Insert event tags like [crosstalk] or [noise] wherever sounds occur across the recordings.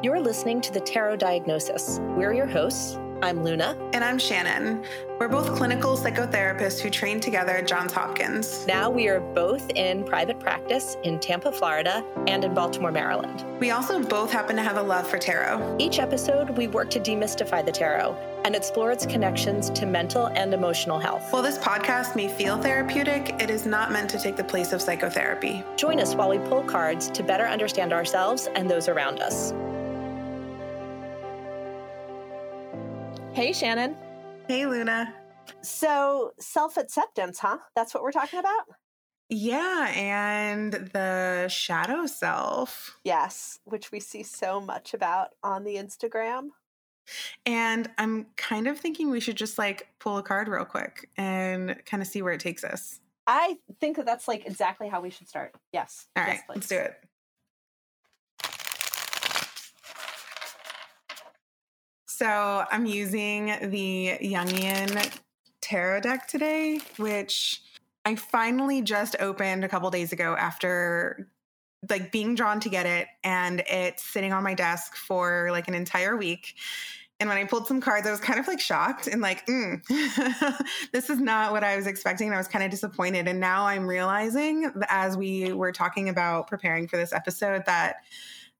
You're listening to the Tarot Diagnosis. We're your hosts. I'm Luna. And I'm Shannon. We're both clinical psychotherapists who trained together at Johns Hopkins. Now we are both in private practice in Tampa, Florida, and in Baltimore, Maryland. We also both happen to have a love for tarot. Each episode, we work to demystify the tarot and explore its connections to mental and emotional health. While this podcast may feel therapeutic, it is not meant to take the place of psychotherapy. Join us while we pull cards to better understand ourselves and those around us. Hey, Shannon. Hey, Luna. So, self acceptance, huh? That's what we're talking about? Yeah, and the shadow self. Yes, which we see so much about on the Instagram. And I'm kind of thinking we should just like pull a card real quick and kind of see where it takes us. I think that that's like exactly how we should start. Yes. All right, yes, let's do it. So I'm using the Jungian tarot deck today, which I finally just opened a couple days ago after like being drawn to get it and it's sitting on my desk for like an entire week. And when I pulled some cards, I was kind of like shocked and like, mm, [laughs] this is not what I was expecting. I was kind of disappointed. And now I'm realizing as we were talking about preparing for this episode that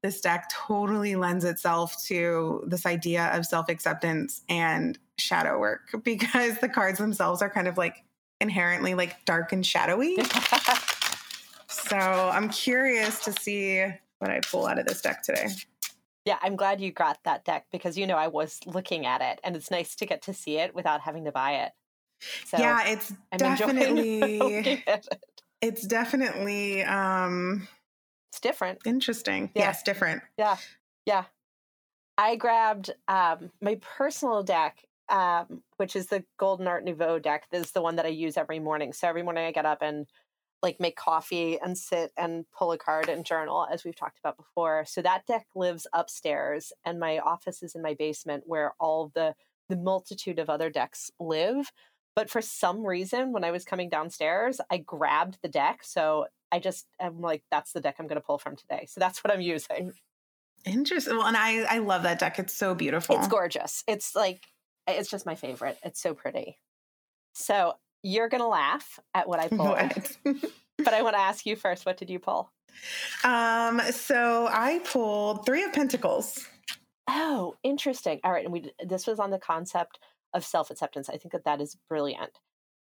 this deck totally lends itself to this idea of self acceptance and shadow work [laughs] because the cards themselves are kind of like inherently like dark and shadowy. [laughs] so I'm curious to see what I pull out of this deck today. Yeah, I'm glad you got that deck because you know I was looking at it and it's nice to get to see it without having to buy it. So yeah, it's I'm [laughs] definitely it. it's definitely um it's different. Interesting. Yeah. Yes, different. Yeah. Yeah. I grabbed um, my personal deck, um, which is the Golden Art Nouveau deck. This is the one that I use every morning. So every morning I get up and like make coffee and sit and pull a card and journal, as we've talked about before. So that deck lives upstairs, and my office is in my basement, where all the the multitude of other decks live. But for some reason, when I was coming downstairs, I grabbed the deck. So I just am like, that's the deck I'm going to pull from today. So that's what I'm using. Interesting. Well, and I I love that deck. It's so beautiful. It's gorgeous. It's like it's just my favorite. It's so pretty. So you're gonna laugh at what I [laughs] pulled, but I [laughs] want to ask you first. What did you pull? Um. So I pulled Three of Pentacles. Oh, interesting. All right, and we this was on the concept of self acceptance. I think that that is brilliant.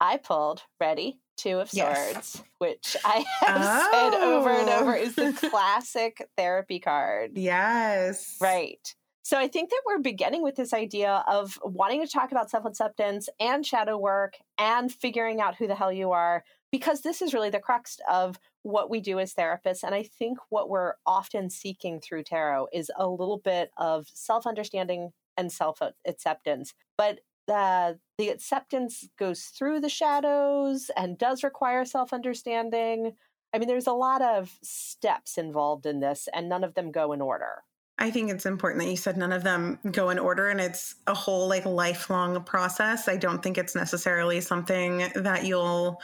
I pulled ready Two of Swords, yes. which I [laughs] have oh. said over and oh. over is the oh. [laughs] classic therapy card. Yes. Right. So I think that we're beginning with this idea of wanting to talk about self acceptance and shadow work and figuring out who the hell you are, because this is really the crux of what we do as therapists. And I think what we're often seeking through tarot is a little bit of self understanding and self acceptance. But the the acceptance goes through the shadows and does require self understanding. I mean, there's a lot of steps involved in this, and none of them go in order. I think it's important that you said none of them go in order and it's a whole like lifelong process. I don't think it's necessarily something that you'll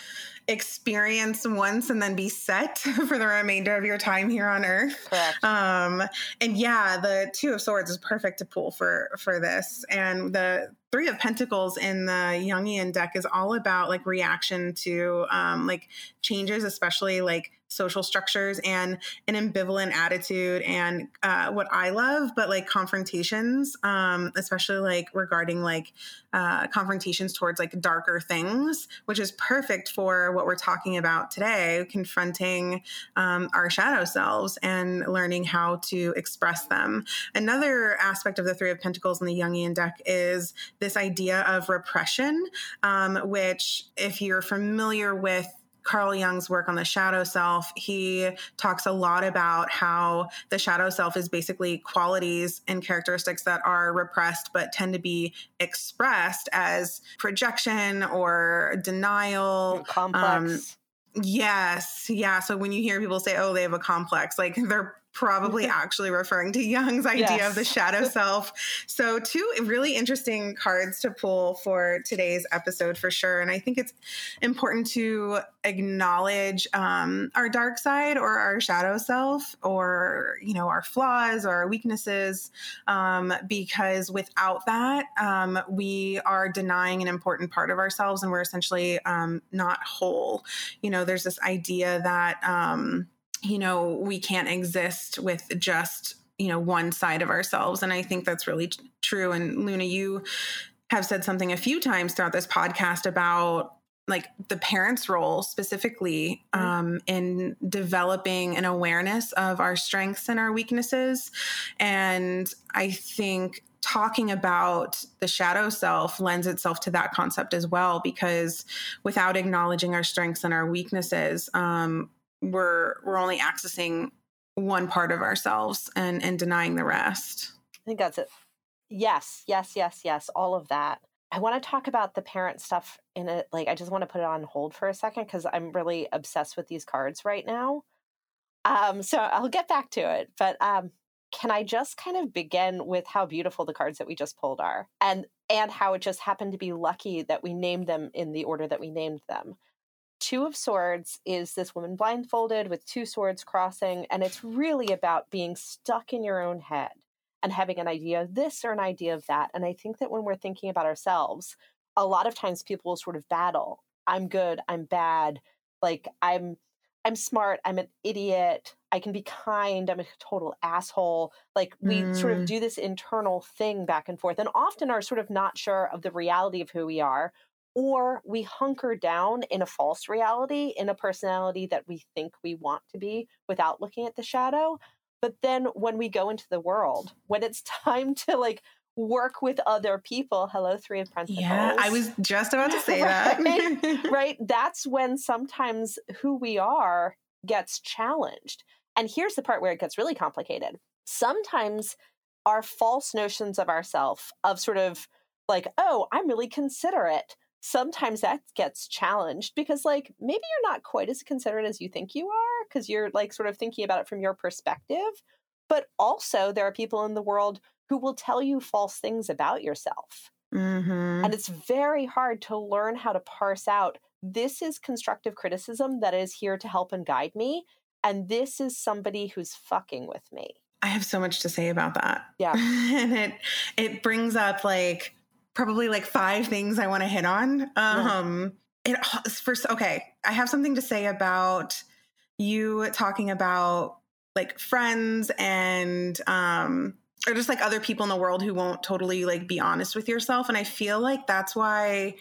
experience once and then be set [laughs] for the remainder of your time here on earth. Correct. Um and yeah, the 2 of swords is perfect to pull for for this and the three of pentacles in the jungian deck is all about like reaction to um like changes especially like social structures and an ambivalent attitude and uh, what I love, but like confrontations, um, especially like regarding like uh, confrontations towards like darker things, which is perfect for what we're talking about today, confronting um, our shadow selves and learning how to express them. Another aspect of the Three of Pentacles in the Jungian deck is this idea of repression, um, which, if you're familiar with Carl Jung's work on the shadow self, he talks a lot about how the shadow self is basically qualities and characteristics that are repressed but tend to be expressed as projection or denial. Complex. Um, Yes. Yeah. So when you hear people say, oh, they have a complex, like they're probably [laughs] actually referring to Jung's idea Yes. of the shadow [laughs] self. So, two really interesting cards to pull for today's episode for sure. And I think it's important to acknowledge um, our dark side or our shadow self or, you know, our flaws or our weaknesses, um, because without that, um, we are denying an important part of ourselves and we're essentially um, not whole. You know, there's this idea that, um, you know, we can't exist with just, you know, one side of ourselves. And I think that's really t- true. And Luna, you have said something a few times throughout this podcast about like the parents role specifically um, in developing an awareness of our strengths and our weaknesses and i think talking about the shadow self lends itself to that concept as well because without acknowledging our strengths and our weaknesses um, we're we're only accessing one part of ourselves and and denying the rest I think that's it. Yes, yes, yes, yes. All of that. I want to talk about the parent stuff in it. Like, I just want to put it on hold for a second because I'm really obsessed with these cards right now. Um, so I'll get back to it. But um, can I just kind of begin with how beautiful the cards that we just pulled are, and and how it just happened to be lucky that we named them in the order that we named them. Two of Swords is this woman blindfolded with two swords crossing, and it's really about being stuck in your own head and having an idea of this or an idea of that. And I think that when we're thinking about ourselves, a lot of times people will sort of battle. I'm good, I'm bad, like I'm I'm smart, I'm an idiot, I can be kind, I'm a total asshole. Like we sort of Mm. do this internal thing back and forth and often are sort of not sure of the reality of who we are or we hunker down in a false reality in a personality that we think we want to be without looking at the shadow. But then when we go into the world when it's [laughs] time to like work with other people hello three of pentacles yeah i was just about to [laughs] say Right? that [laughs] right? That's when sometimes who we are gets challenged. And here's the part where it gets really complicated. Sometimes our false notions of ourself of sort of like oh i'm really considerate sometimes that gets challenged because like maybe you're not quite as considerate as you think you are because you're like sort of thinking about it from your perspective but also there are people in the world who will tell you false things about yourself Mhm. and it's very hard to learn how to parse out this is constructive criticism that is here to help and guide me. And this is somebody who's fucking with me. I have so much to say about that. Yeah. [laughs] and it it brings up like probably like five things I want to hit on. Um it first okay, I have something to say about you talking about like friends and um or just like other people in the world who won't totally like be honest with yourself and I feel like that's why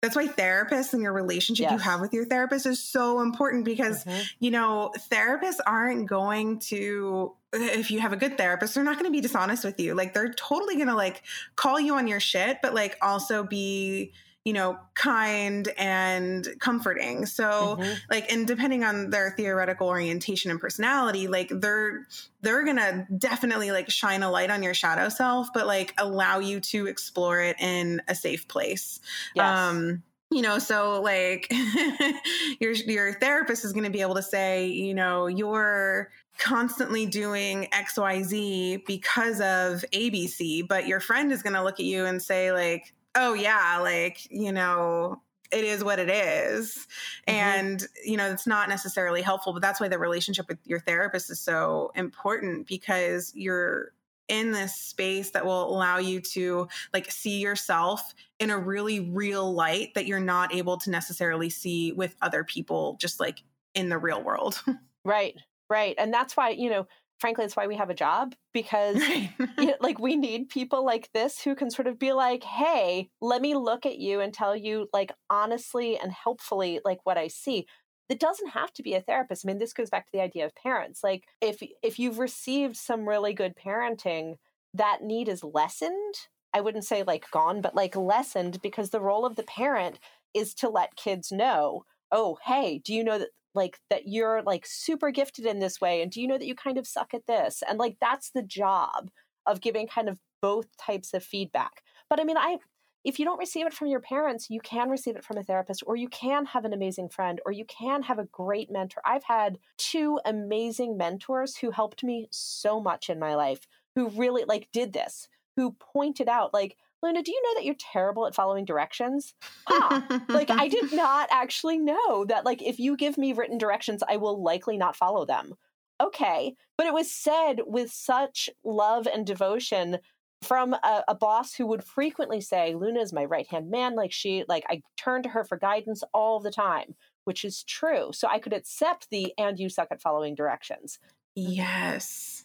that's why therapists and your relationship you have with your therapist is so important because Mhm. you know, therapists aren't going to if you have a good therapist, they're not going to be dishonest with you. Like they're totally going to like call you on your shit, but like also be, you know, kind and comforting. So Mhm. like and depending on their theoretical orientation and personality, like they're they're going to definitely like shine a light on your shadow self, but like allow you to explore it in a safe place Yes. um you know so like [laughs] your your therapist is going to be able to say you know you're constantly doing xyz because of abc but your friend is going to look at you and say like oh yeah like you know it is what it is Mhm. and you know it's not necessarily helpful but that's why the relationship with your therapist is so important because you're in this space that will allow you to like see yourself in a really real light that you're not able to necessarily see with other people just like in the real world [laughs] right. Right. And that's why, you know, frankly, it's why we have a job [laughs] because right you know, [laughs] like we need people like this who can sort of be like hey let me look at you and tell you like honestly and helpfully like what i see it doesn't have to be a therapist i mean this goes back to the idea of parents like if if you've received some really good parenting that need is lessened i wouldn't say like gone but like lessened because the role of the parent is to let kids know oh hey do you know that like that you're like super gifted in this way and do you know that you kind of suck at this and like that's the job of giving kind of both types of feedback but i mean i if you don't receive it from your parents, you can receive it from a therapist, or you can have an amazing friend, or you can have a great mentor. I've had two amazing mentors who helped me so much in my life, who really like did this, who pointed out, like, Luna, do you know that you're terrible at following directions? Ah, like I did [laughs] not actually know that like if you give me written directions, I will likely not follow them. Okay. But it was said with such love and devotion from a, a boss who would frequently say, Luna is my right hand man. Like she, like I turn to her for guidance all the time, which is true. So I could accept the and you suck at following directions. Yes.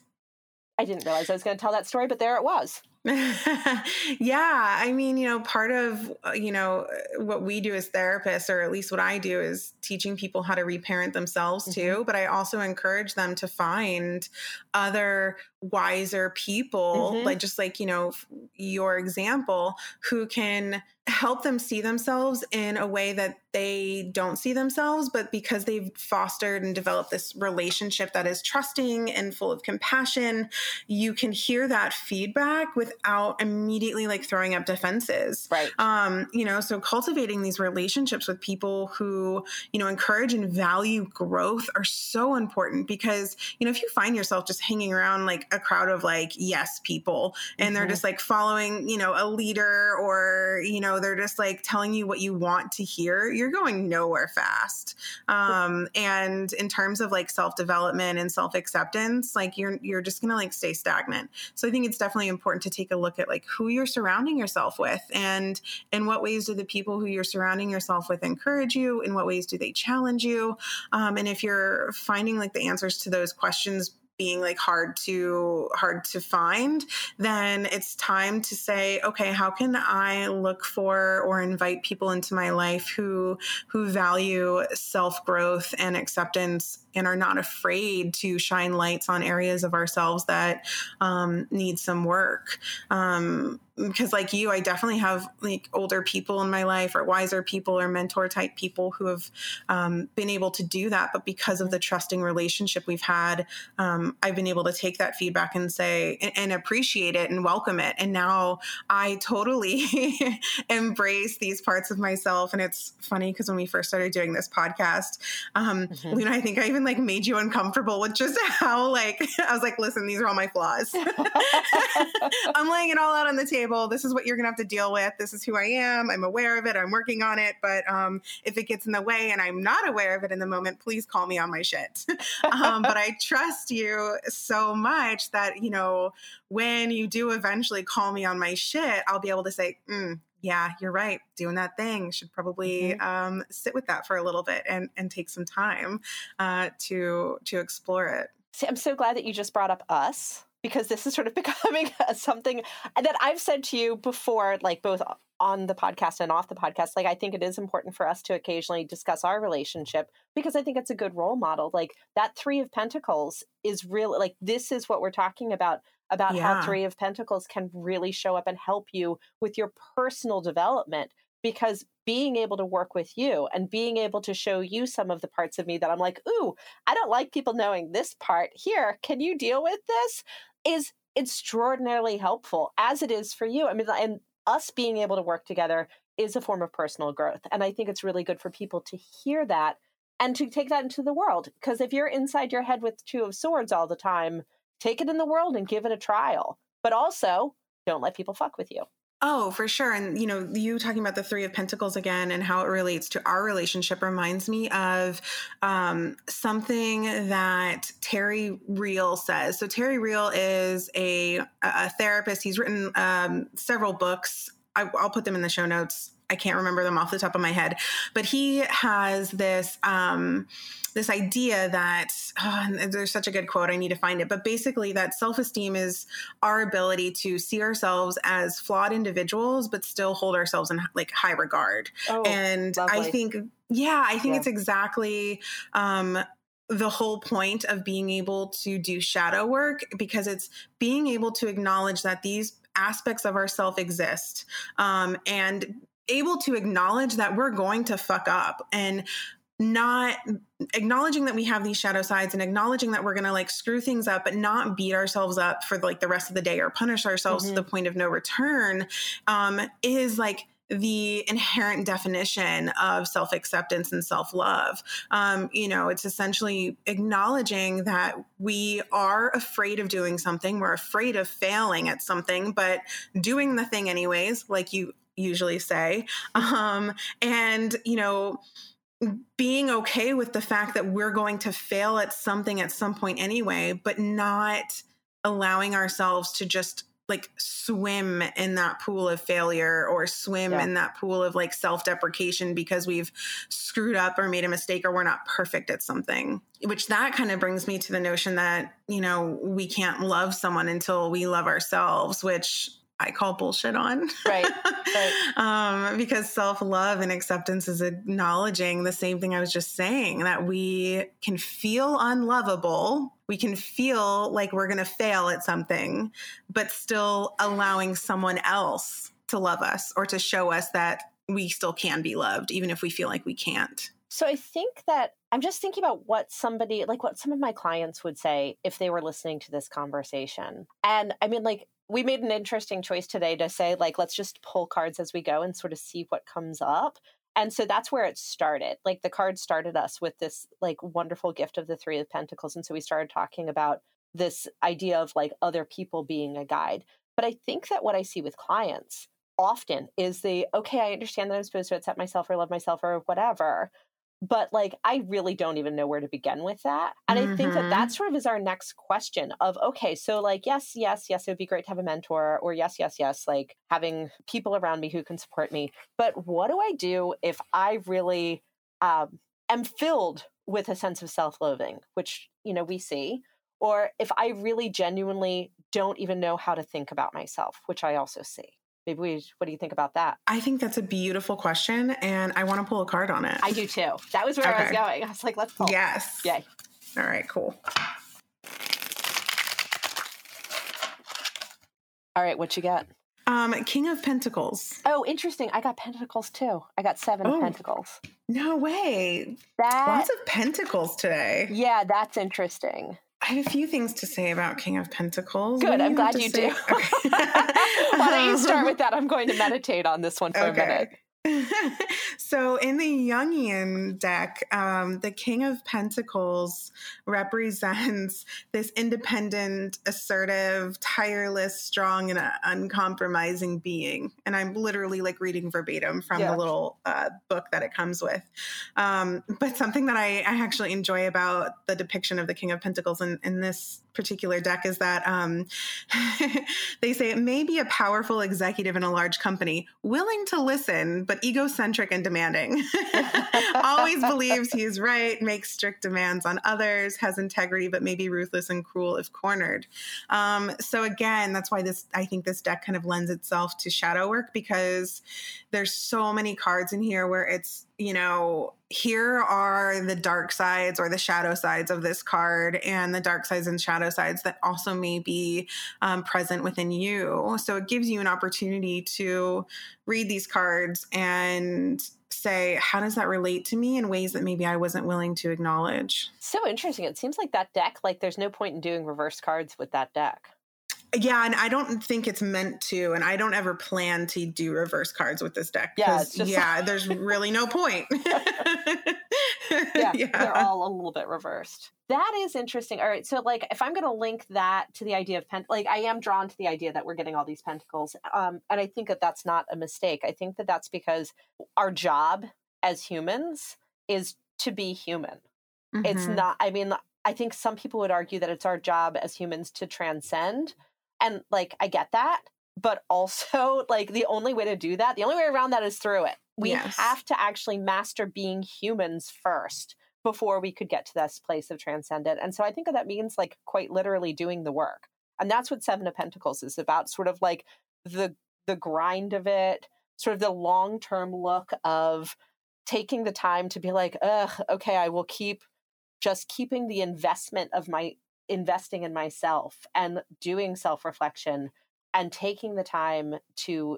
I didn't realize I was going to tell that story, but there it was. [laughs] yeah, I mean, you know, part of uh, you know what we do as therapists, or at least what I do, is teaching people how to reparent themselves mm-hmm. too. But I also encourage them to find other wiser people, mm-hmm. like just like you know your example, who can help them see themselves in a way that they don't see themselves, but because they've fostered and developed this relationship that is trusting and full of compassion, you can hear that feedback without immediately like throwing up defenses. Right. Um, you know, so cultivating these relationships with people who, you know, encourage and value growth are so important because, you know, if you find yourself just hanging around like a crowd of like yes people and mm-hmm. they're just like following, you know, a leader or, you know, they're just like telling you what you want to hear, you're going nowhere fast. Um, and in terms of like self development and self acceptance, like you're you're just gonna like stay stagnant. So I think it's definitely important to take a look at like who you're surrounding yourself with, and in what ways do the people who you're surrounding yourself with encourage you? In what ways do they challenge you? Um, and if you're finding like the answers to those questions being like hard to hard to find then it's time to say okay how can i look for or invite people into my life who who value self growth and acceptance and are not afraid to shine lights on areas of ourselves that um, need some work? Um, because like you i definitely have like older people in my life or wiser people or mentor type people who have um, been able to do that. But because of the trusting relationship we've had um, i've been able to take that feedback and say and, and appreciate it and welcome it. And now i totally [laughs] embrace these parts of myself. And it's funny because when we first started doing this podcast um, mm-hmm. luna i think i even like made you uncomfortable with just [laughs] how like i was like listen these are all my flaws. [laughs] I'm laying it all out on the table table. This is what you're going to have to deal with. This is who I am. I'm aware of it. I'm working on it. But um, if it gets in the way and I'm not aware of it in the moment, please call me on my shit. [laughs] um, but I trust you so much that, you know, when you do eventually call me on my shit, I'll be able to say, mm, yeah, you're right. Doing that thing should probably mm-hmm. um, sit with that for a little bit and and take some time uh, to to explore it. See, I'm so glad that you just brought up us because this is sort of [laughs] becoming something that I've said to you before, like both on the podcast and off the podcast. Like, I think it is important for us to occasionally discuss our relationship because I think it's a good role model. Like, that Three of Pentacles is really like this is what we're talking about about yeah. how Three of Pentacles can really show up and help you with your personal development because being able to work with you and being able to show you some of the parts of me that I'm like, ooh, I don't like people knowing this part. Here, can you deal with this? Is extraordinarily helpful as it is for you. I mean, and us being able to work together is a form of personal growth. And I think it's really good for people to hear that and to take that into the world. Because if you're inside your head with Two of Swords all the time, take it in the world and give it a trial. But also, don't let people fuck with you. Oh, for sure. And, you know, you talking about the Three of Pentacles again and how it relates to our relationship reminds me of um, something that Terry Real says. So, Terry Real is a, a therapist. He's written um, several books. I, I'll put them in the show notes. I can't remember them off the top of my head, but he has this. Um, this idea that oh, there's such a good quote i need to find it but basically that self-esteem is our ability to see ourselves as flawed individuals but still hold ourselves in like high regard oh, and lovely. i think yeah i think yeah. it's exactly um the whole point of being able to do shadow work because it's being able to acknowledge that these aspects of ourself exist um, and able to acknowledge that we're going to fuck up and not acknowledging that we have these shadow sides and acknowledging that we're going to like screw things up but not beat ourselves up for like the rest of the day or punish ourselves mm-hmm. to the point of no return um, is like the inherent definition of self acceptance and self love. Um, you know, it's essentially acknowledging that we are afraid of doing something, we're afraid of failing at something, but doing the thing anyways, like you usually say. Um, and, you know, being okay with the fact that we're going to fail at something at some point anyway, but not allowing ourselves to just like swim in that pool of failure or swim yeah. in that pool of like self deprecation because we've screwed up or made a mistake or we're not perfect at something. Which that kind of brings me to the notion that, you know, we can't love someone until we love ourselves, which I call bullshit on. Right. right. [laughs] um, because self love and acceptance is acknowledging the same thing I was just saying that we can feel unlovable. We can feel like we're going to fail at something, but still allowing someone else to love us or to show us that we still can be loved, even if we feel like we can't. So I think that I'm just thinking about what somebody, like what some of my clients would say if they were listening to this conversation. And I mean, like, we made an interesting choice today to say like let's just pull cards as we go and sort of see what comes up. And so that's where it started. Like the card started us with this like wonderful gift of the three of pentacles and so we started talking about this idea of like other people being a guide. But i think that what i see with clients often is the okay i understand that i'm supposed to accept myself or love myself or whatever but like i really don't even know where to begin with that and mm-hmm. i think that that mm-hmm. sort of is our next question of okay so like yes yes yes it would be great to have a mentor or yes yes yes like having people around me who can support me but what do i do if i really um, am filled with a sense of self-loathing which you know we see or if i really genuinely don't even know how to think about myself which i also see maybe we what do you think about that? I think that's a beautiful question and i want to pull a card on it. I do too. That was where okay. i was going. I was like let's pull. Yes. Yay. All right cool. All right what you got? Um king of pentacles. Oh interesting. I got pentacles too. I got seven oh, pentacles. No way. That, lots of pentacles today. Yeah that's interesting I have a few things to say about King of Pentacles. Good. I'm glad you say? do. Okay. [laughs] Why don't you start with that? I'm going to meditate on this one for [laughs] okay. a minute. [laughs] so in the Jungian deck, um, the King of Pentacles represents [laughs] this independent, assertive, tireless, strong, and uncompromising being. And I'm literally like reading verbatim from yeah. the little uh, book that it comes with. Um, but something that I, I, actually enjoy about the depiction of the King of Pentacles in, in this particular deck is that um, [laughs] they say it may be a powerful executive in a large company, willing to listen, but egocentric and demanding. [laughs] [laughs] Always believes he's right, makes strict demands on others, has integrity, but maybe ruthless and cruel if cornered. Um, so again, that's why this I think this deck kind of lends itself to shadow work because there's so many cards in here where it's you know, here are the dark sides or the shadow sides of this card, and the dark sides and shadow sides that also may be um, present within you. So it gives you an opportunity to read these cards and say, how does that relate to me in ways that maybe I wasn't willing to acknowledge? So interesting. It seems like that deck, like, there's no point in doing reverse cards with that deck. Yeah, and I don't think it's meant to, and I don't ever plan to do reverse cards with this deck. Yeah, yeah, [laughs] there's really no point. [laughs] yeah, yeah, they're all a little bit reversed. That is interesting. All right, so like if I'm going to link that to the idea of pent, like I am drawn to the idea that we're getting all these pentacles, um, and I think that that's not a mistake. I think that that's because our job as humans is to be human. Mm-hmm. It's not. I mean, I think some people would argue that it's our job as humans to transcend and like, I get that. But also, [laughs] like, the only way to do that, the only way around that is through it. We yes. have to actually master being humans first before we could get to this place of transcendent. And so I think that means like quite literally doing the work. And that's what Seven of Pentacles is about, sort of like the the grind of it, sort of the long-term look of taking the time to be like, ugh, okay, I will keep just keeping the investment of my investing in myself and doing self reflection and taking the time to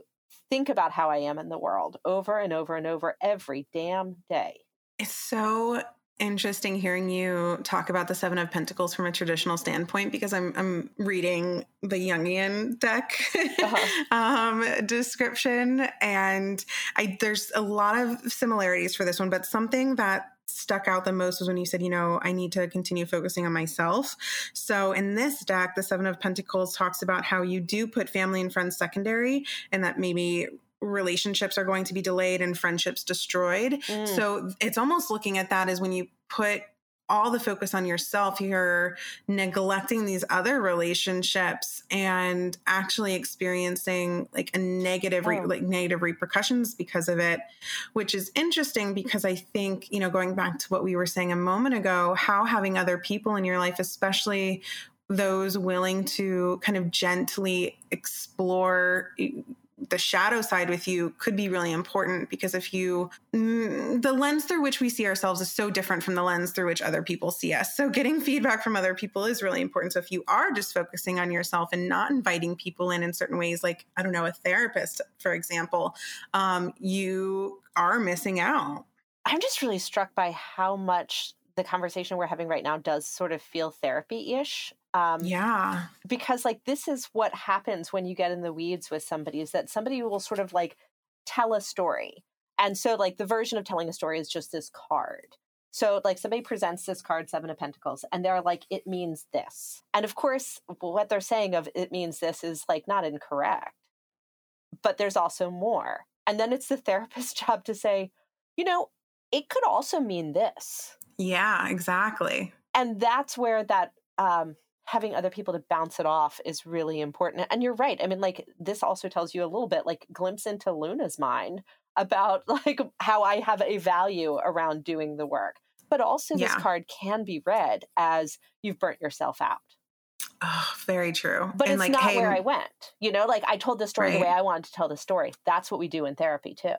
think about how I am in the world over and over and over every damn day. It's so interesting hearing you talk about the Seven of Pentacles from a traditional standpoint because I'm I'm reading the Jungian deck uh-huh. [laughs] um, description, and I there's a lot of similarities for this one, but something that stuck out the most was when you said, you know, I need to continue focusing on myself. So in this deck, the Seven of Pentacles talks about how you do put family and friends secondary, and that maybe relationships are going to be delayed and friendships destroyed. Mm. So it's almost looking at that as when you put all the focus on yourself, you're neglecting these other relationships and actually experiencing like a negative, re- oh. like negative repercussions because of it, which is interesting because I think, you know, going back to what we were saying a moment ago, how having other people in your life, especially those willing to kind of gently explore the shadow side with you could be really important because if you mm, the lens through which we see ourselves is so different from the lens through which other people see us. So getting feedback from other people is really important. So if you are just focusing on yourself and not inviting people in in certain ways like i don't know a therapist for example um, you are missing out. I'm just really struck by how much the conversation we're having right now does sort of feel therapy-ish um, yeah. Because, like, this is what happens when you get in the weeds with somebody is that somebody will sort of like tell a story. And so, like, the version of telling a story is just this card. So, like, somebody presents this card, Seven of Pentacles, and they're like, it means this. And of course, what they're saying of it means this is like not incorrect, but there's also more. And then it's the therapist's [laughs] job to say, you know, it could also mean this. Yeah, exactly. And that's where that um, having other people to bounce it off is really important. And you're right. I mean, like this also tells you a little bit like glimpse into Luna's mind about [laughs] like how I have a value around doing the work. But also this card can be read as you've burnt yourself out. Oh, very true. But and it's like, not hey, where I went. You know, like I told the story right. the way I wanted to tell the story. That's what we do in therapy too.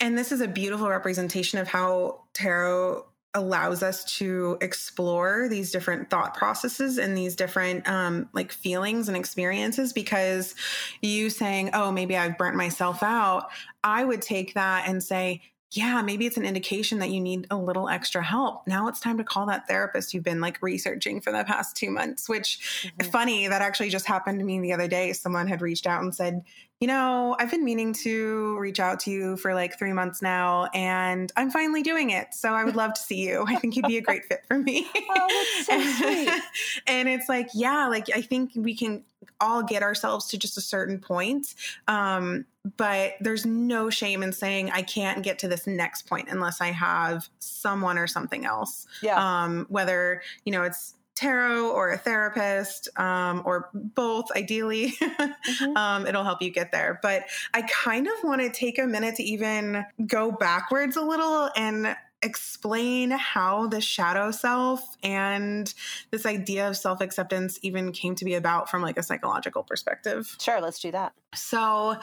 And this is a beautiful representation of how tarot allows us to explore these different thought processes and these different um, like feelings and experiences because you saying oh maybe i've burnt myself out i would take that and say yeah, maybe it's an indication that you need a little extra help. Now it's time to call that therapist you've been like researching for the past two months, which mm-hmm. funny, that actually just happened to me the other day. Someone had reached out and said, you know, I've been meaning to reach out to you for like three months now, and I'm finally doing it. So I would love to see you. I think you'd be a great fit for me. oh, that's so sweet. [laughs] and it's like, yeah, like I think we can all get ourselves to just a certain point. Um, but there's no shame in saying I can't get to this next point unless I have someone or something else. Yeah. Um, whether, you know, it's tarot or a therapist um, or both ideally [laughs] mm-hmm. um, it'll help you get there but i kind of want to take a minute to even go backwards a little and explain how the shadow self and this idea of self acceptance even came to be about from like a psychological perspective. Sure, let's do that. So,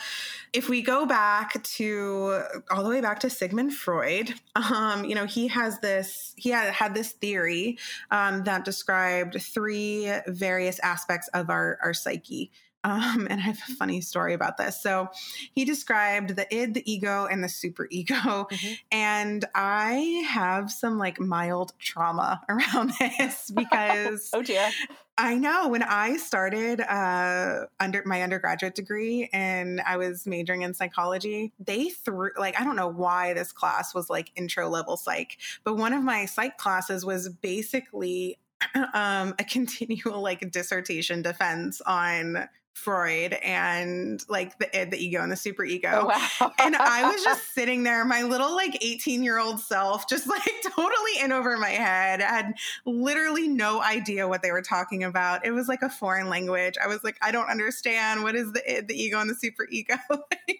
if we go back to all the way back to Sigmund Freud, um, you know, he has this, he had, had this theory um, that described three various aspects of our, our psyche. Um, and I have a funny story about this. So he described the id, the ego, and the super ego. Mm-hmm. And I have some like mild trauma [laughs] around this [laughs] because oh dear. I know when I started uh, under my undergraduate degree and I was majoring in psychology, they threw like I don't know why this class was like intro level psych, but one of my psych classes was basically [clears throat] um, a continual like dissertation defense on Freud and like the id, the ego, and the super ego. Oh, wow. and I was just [laughs] sitting there, my little like 18 year old self, just like [laughs] totally in over my head. I had literally no idea what they were talking about. It was like a foreign language. I was like, I don't understand. What is the id, the ego, and the super ego? [laughs] like,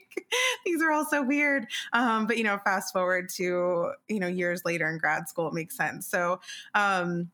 these are all so weird. Um, but you know, fast forward to, you know, years later in grad school, it makes sense. So, um,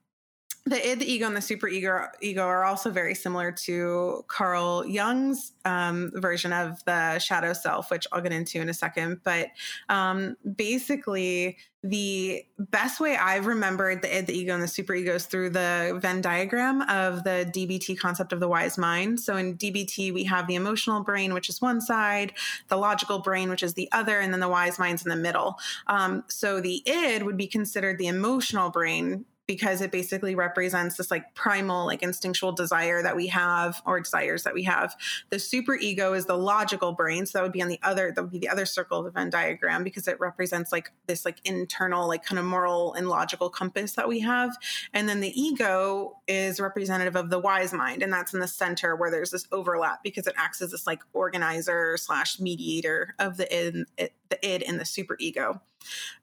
the id, the ego, and the super ego, ego are also very similar to Carl Jung's um, version of the shadow self, which I'll get into in a second. But um, basically, the best way I've remembered the id, the ego, and the super ego is through the Venn diagram of the DBT concept of the wise mind. So in DBT, we have the emotional brain, which is one side, the logical brain, which is the other, and then the wise mind's in the middle. Um, so the id would be considered the emotional brain because it basically represents this like primal like instinctual desire that we have or desires that we have. The super ego is the logical brain so that would be on the other that would be the other circle of the venn diagram because it represents like this like internal like kind of moral and logical compass that we have. And then the ego is representative of the wise mind and that's in the center where there's this overlap because it acts as this like organizer slash mediator of the id, the id and the super ego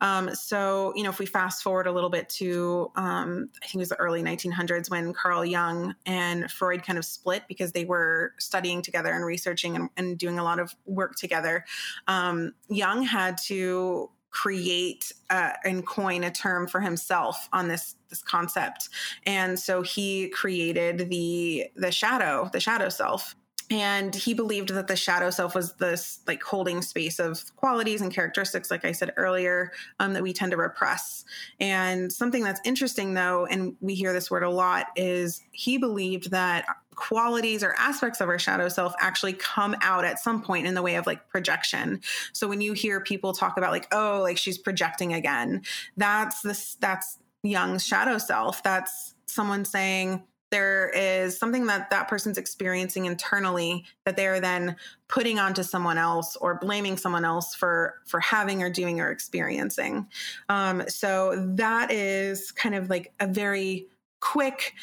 um, so, you know, if we fast forward a little bit to, um, I think it was the early 1900s when Carl Jung and Freud kind of split because they were studying together and researching and, and doing a lot of work together. Um, Jung had to create uh, and coin a term for himself on this this concept and so he created the the shadow the shadow self and he believed that the shadow self was this like holding space of qualities and characteristics like i said earlier um, that we tend to repress. And something that's interesting though and we hear this word a lot is he believed that qualities or aspects of our shadow self actually come out at some point in the way of like projection. So when you hear people talk about like oh like she's projecting again that's this that's Jung's shadow self. That's someone saying there is something that that person's experiencing internally that they are then putting onto someone else or blaming someone else for for having or doing or experiencing um, so that is kind of like a very quick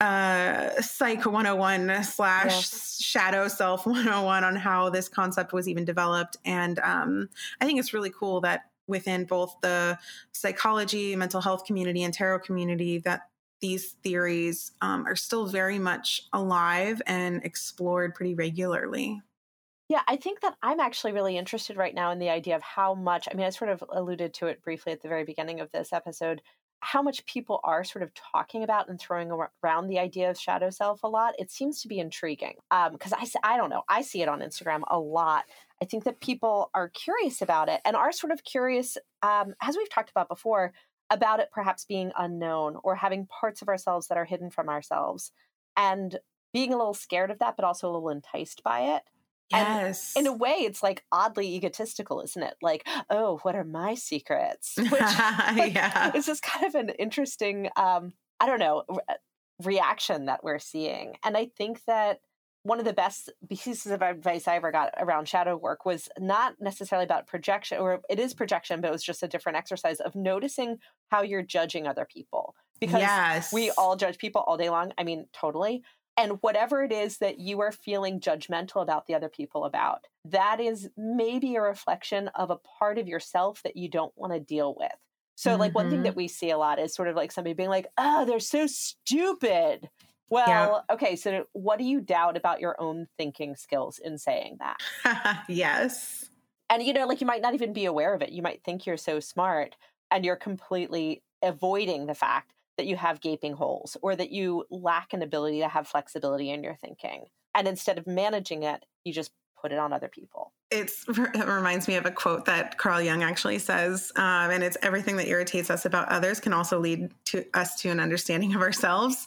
uh psych 101 slash yeah. shadow self 101 on how this concept was even developed and um i think it's really cool that within both the psychology mental health community and tarot community that these theories um, are still very much alive and explored pretty regularly. Yeah, I think that I'm actually really interested right now in the idea of how much, I mean, I sort of alluded to it briefly at the very beginning of this episode, how much people are sort of talking about and throwing around the idea of shadow self a lot. It seems to be intriguing because um, I, I don't know, I see it on Instagram a lot. I think that people are curious about it and are sort of curious, um, as we've talked about before, about it perhaps being unknown or having parts of ourselves that are hidden from ourselves and being a little scared of that, but also a little enticed by it. Yes. And in a way, it's like oddly egotistical, isn't it? Like, oh, what are my secrets? [laughs] Which like, yeah. is just kind of an interesting, um, I don't know, re- reaction that we're seeing. And I think that one of the best pieces of advice I ever got around shadow work was not necessarily about projection, or it is projection, but it was just a different exercise of noticing how you're judging other people. Because yes. we all judge people all day long. I mean, totally. And whatever it is that you are feeling judgmental about the other people about, that is maybe a reflection of a part of yourself that you don't want to deal with. So, mm-hmm. like, one thing mm-hmm. that we see a lot is sort of like somebody being like, oh, they're so stupid. Well, yeah. okay. So, what do you doubt about your own thinking skills in saying that? [laughs] yes. And, you know, like you might not even be aware of it. You might think you're so smart and you're completely avoiding the fact that you have gaping holes or that you lack an ability to have flexibility in your thinking. And instead of managing it, you just put it on other people. It's, [laughs] it reminds me of a quote that Carl Jung actually says, um, and it's everything that irritates us about others can also lead to us to an understanding of ourselves.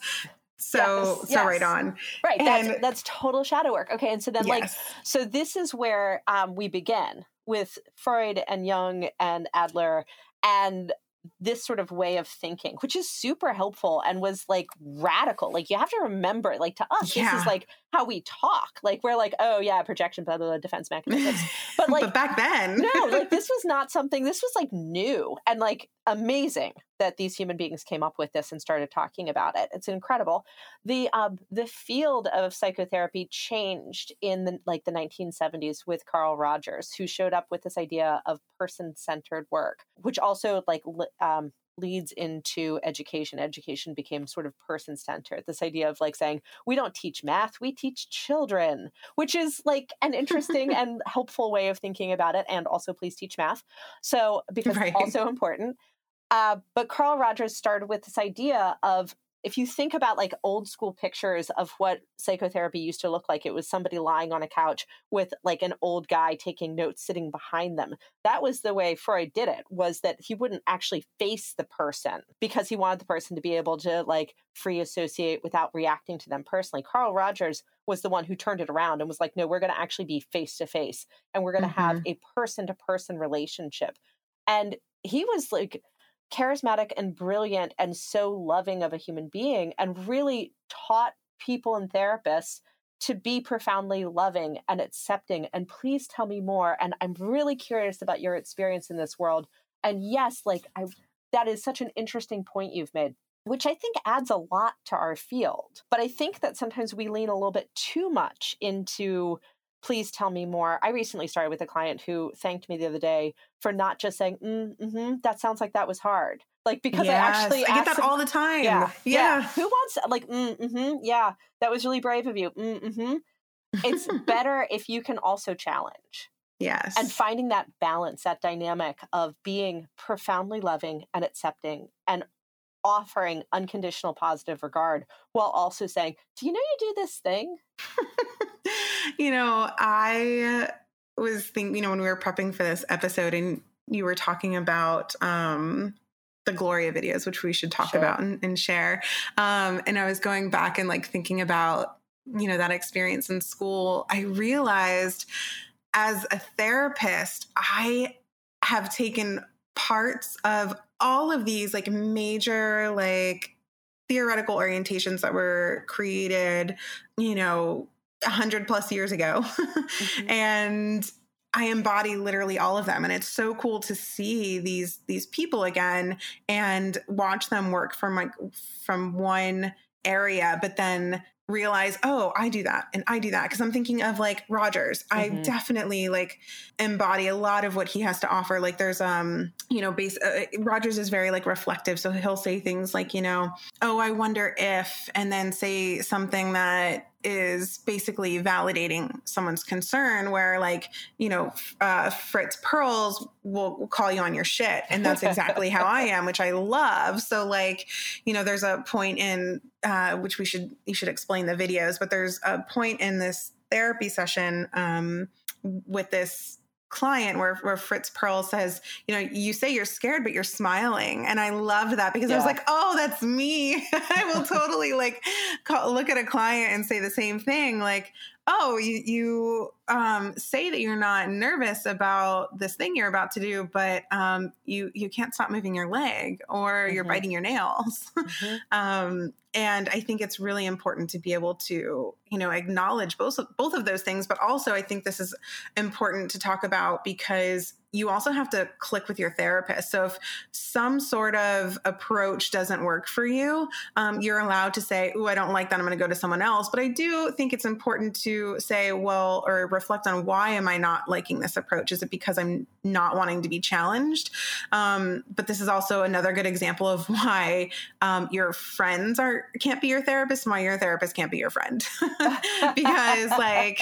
So yes, so yes. right on. Right. And, that's that's total shadow work. Okay. And so then yes. like so this is where um, we begin with Freud and Jung and Adler and this sort of way of thinking, which is super helpful and was like radical. Like you have to remember, like to us, yeah. this is like how we talk. Like we're like, oh yeah, projection, blah blah, blah defense mechanisms. [laughs] But like but back then, no, like this [laughs] was not something. This was like new and like amazing that these human beings came up with this and started talking about it. It's incredible. The um, the field of psychotherapy changed in the like the 1970s with Carl Rogers, who showed up with this idea of person centered work, which also like um, leads into education. Education became sort of person centered. This idea of like saying, we don't teach math, we teach children, which is like an interesting [laughs] and helpful way of thinking about it. And also, please teach math. So, because right. it's also important. Uh, but Carl Rogers started with this idea of if you think about like old school pictures of what psychotherapy used to look like, it was somebody lying on a couch with like an old guy taking notes sitting behind them. That was the way Freud did it, was that he wouldn't actually face the person because he wanted the person to be able to like free associate without reacting to them personally. Carl Rogers was the one who turned it around and was like, no, we're going to actually be face to face and we're going to mm-hmm. have a person to person relationship. And he was like, charismatic and brilliant and so loving of a human being and really taught people and therapists to be profoundly loving and accepting. And please tell me more and i'm really curious about your experience in this world. And yes like i that is such an interesting point you've made which i think adds a lot to our field. But i think that sometimes we lean a little bit too much into please tell me more. I recently started with a client who thanked me the other day for not just saying, mm, hmm that sounds like that was hard. Like, because yes, I actually I get that all the time. Yeah. Yeah. yeah. Who wants, like, mm, hmm yeah, that was really brave of you. Mm, hmm It's [laughs] better if you can also challenge. Yes. And finding that balance, that dynamic of being profoundly loving and accepting and offering unconditional positive regard while also saying, Do you know you do this thing? You know, I was thinking, you know, when we were prepping for this episode and you were talking about um the Gloria videos, which we should talk sure. about and, and share. Um, and I was going back and like thinking about, you know, that experience in school. I realized as a therapist, I have taken parts of all of these like major like theoretical orientations that were created, you know, a hundred plus years ago. [laughs] mm-hmm. And I embody literally all of them. And it's so cool to see these these people again and watch them work from like from one area, but then realize, oh, I do that and I do that. Cause I'm thinking of like Rogers. Mm-hmm. I definitely like embody a lot of what he has to offer. Like there's, um, you know, base, uh, Rogers is very like reflective. So he'll say things like, you know, oh, I wonder if, and then say something that is basically validating someone's concern where like you know uh, fritz perls will, will, call you on your shit and that's exactly how i am which i love. So like you know there's a point in uh, which we should you should explain the videos but there's a point in this therapy session um, with this client where, where Fritz Perls says, you know, you say you're scared, but you're smiling. And I loved that because yeah. I was like, oh, that's me. [laughs] I will totally like call, look at a client and say the same thing. Like, oh, you, you um, say that you're not nervous about this thing you're about to do, but um, you you can't stop moving your leg or mm-hmm. you're biting your nails. Mm-hmm. [laughs] um, and I think it's really important to be able to you know acknowledge both both of those things, but also I think this is important to talk about because you also have to click with your therapist. So if some sort of approach doesn't work for you, um, you're allowed to say, "Oh, I don't like that. I'm going to go to someone else." But I do think it's important to say, "Well," or reflect on why am I not liking this approach? Is it because I'm not wanting to be challenged? Um, but this is also another good example of why um, your friends are can't be your therapist, and why your therapist can't be your friend, [laughs] because like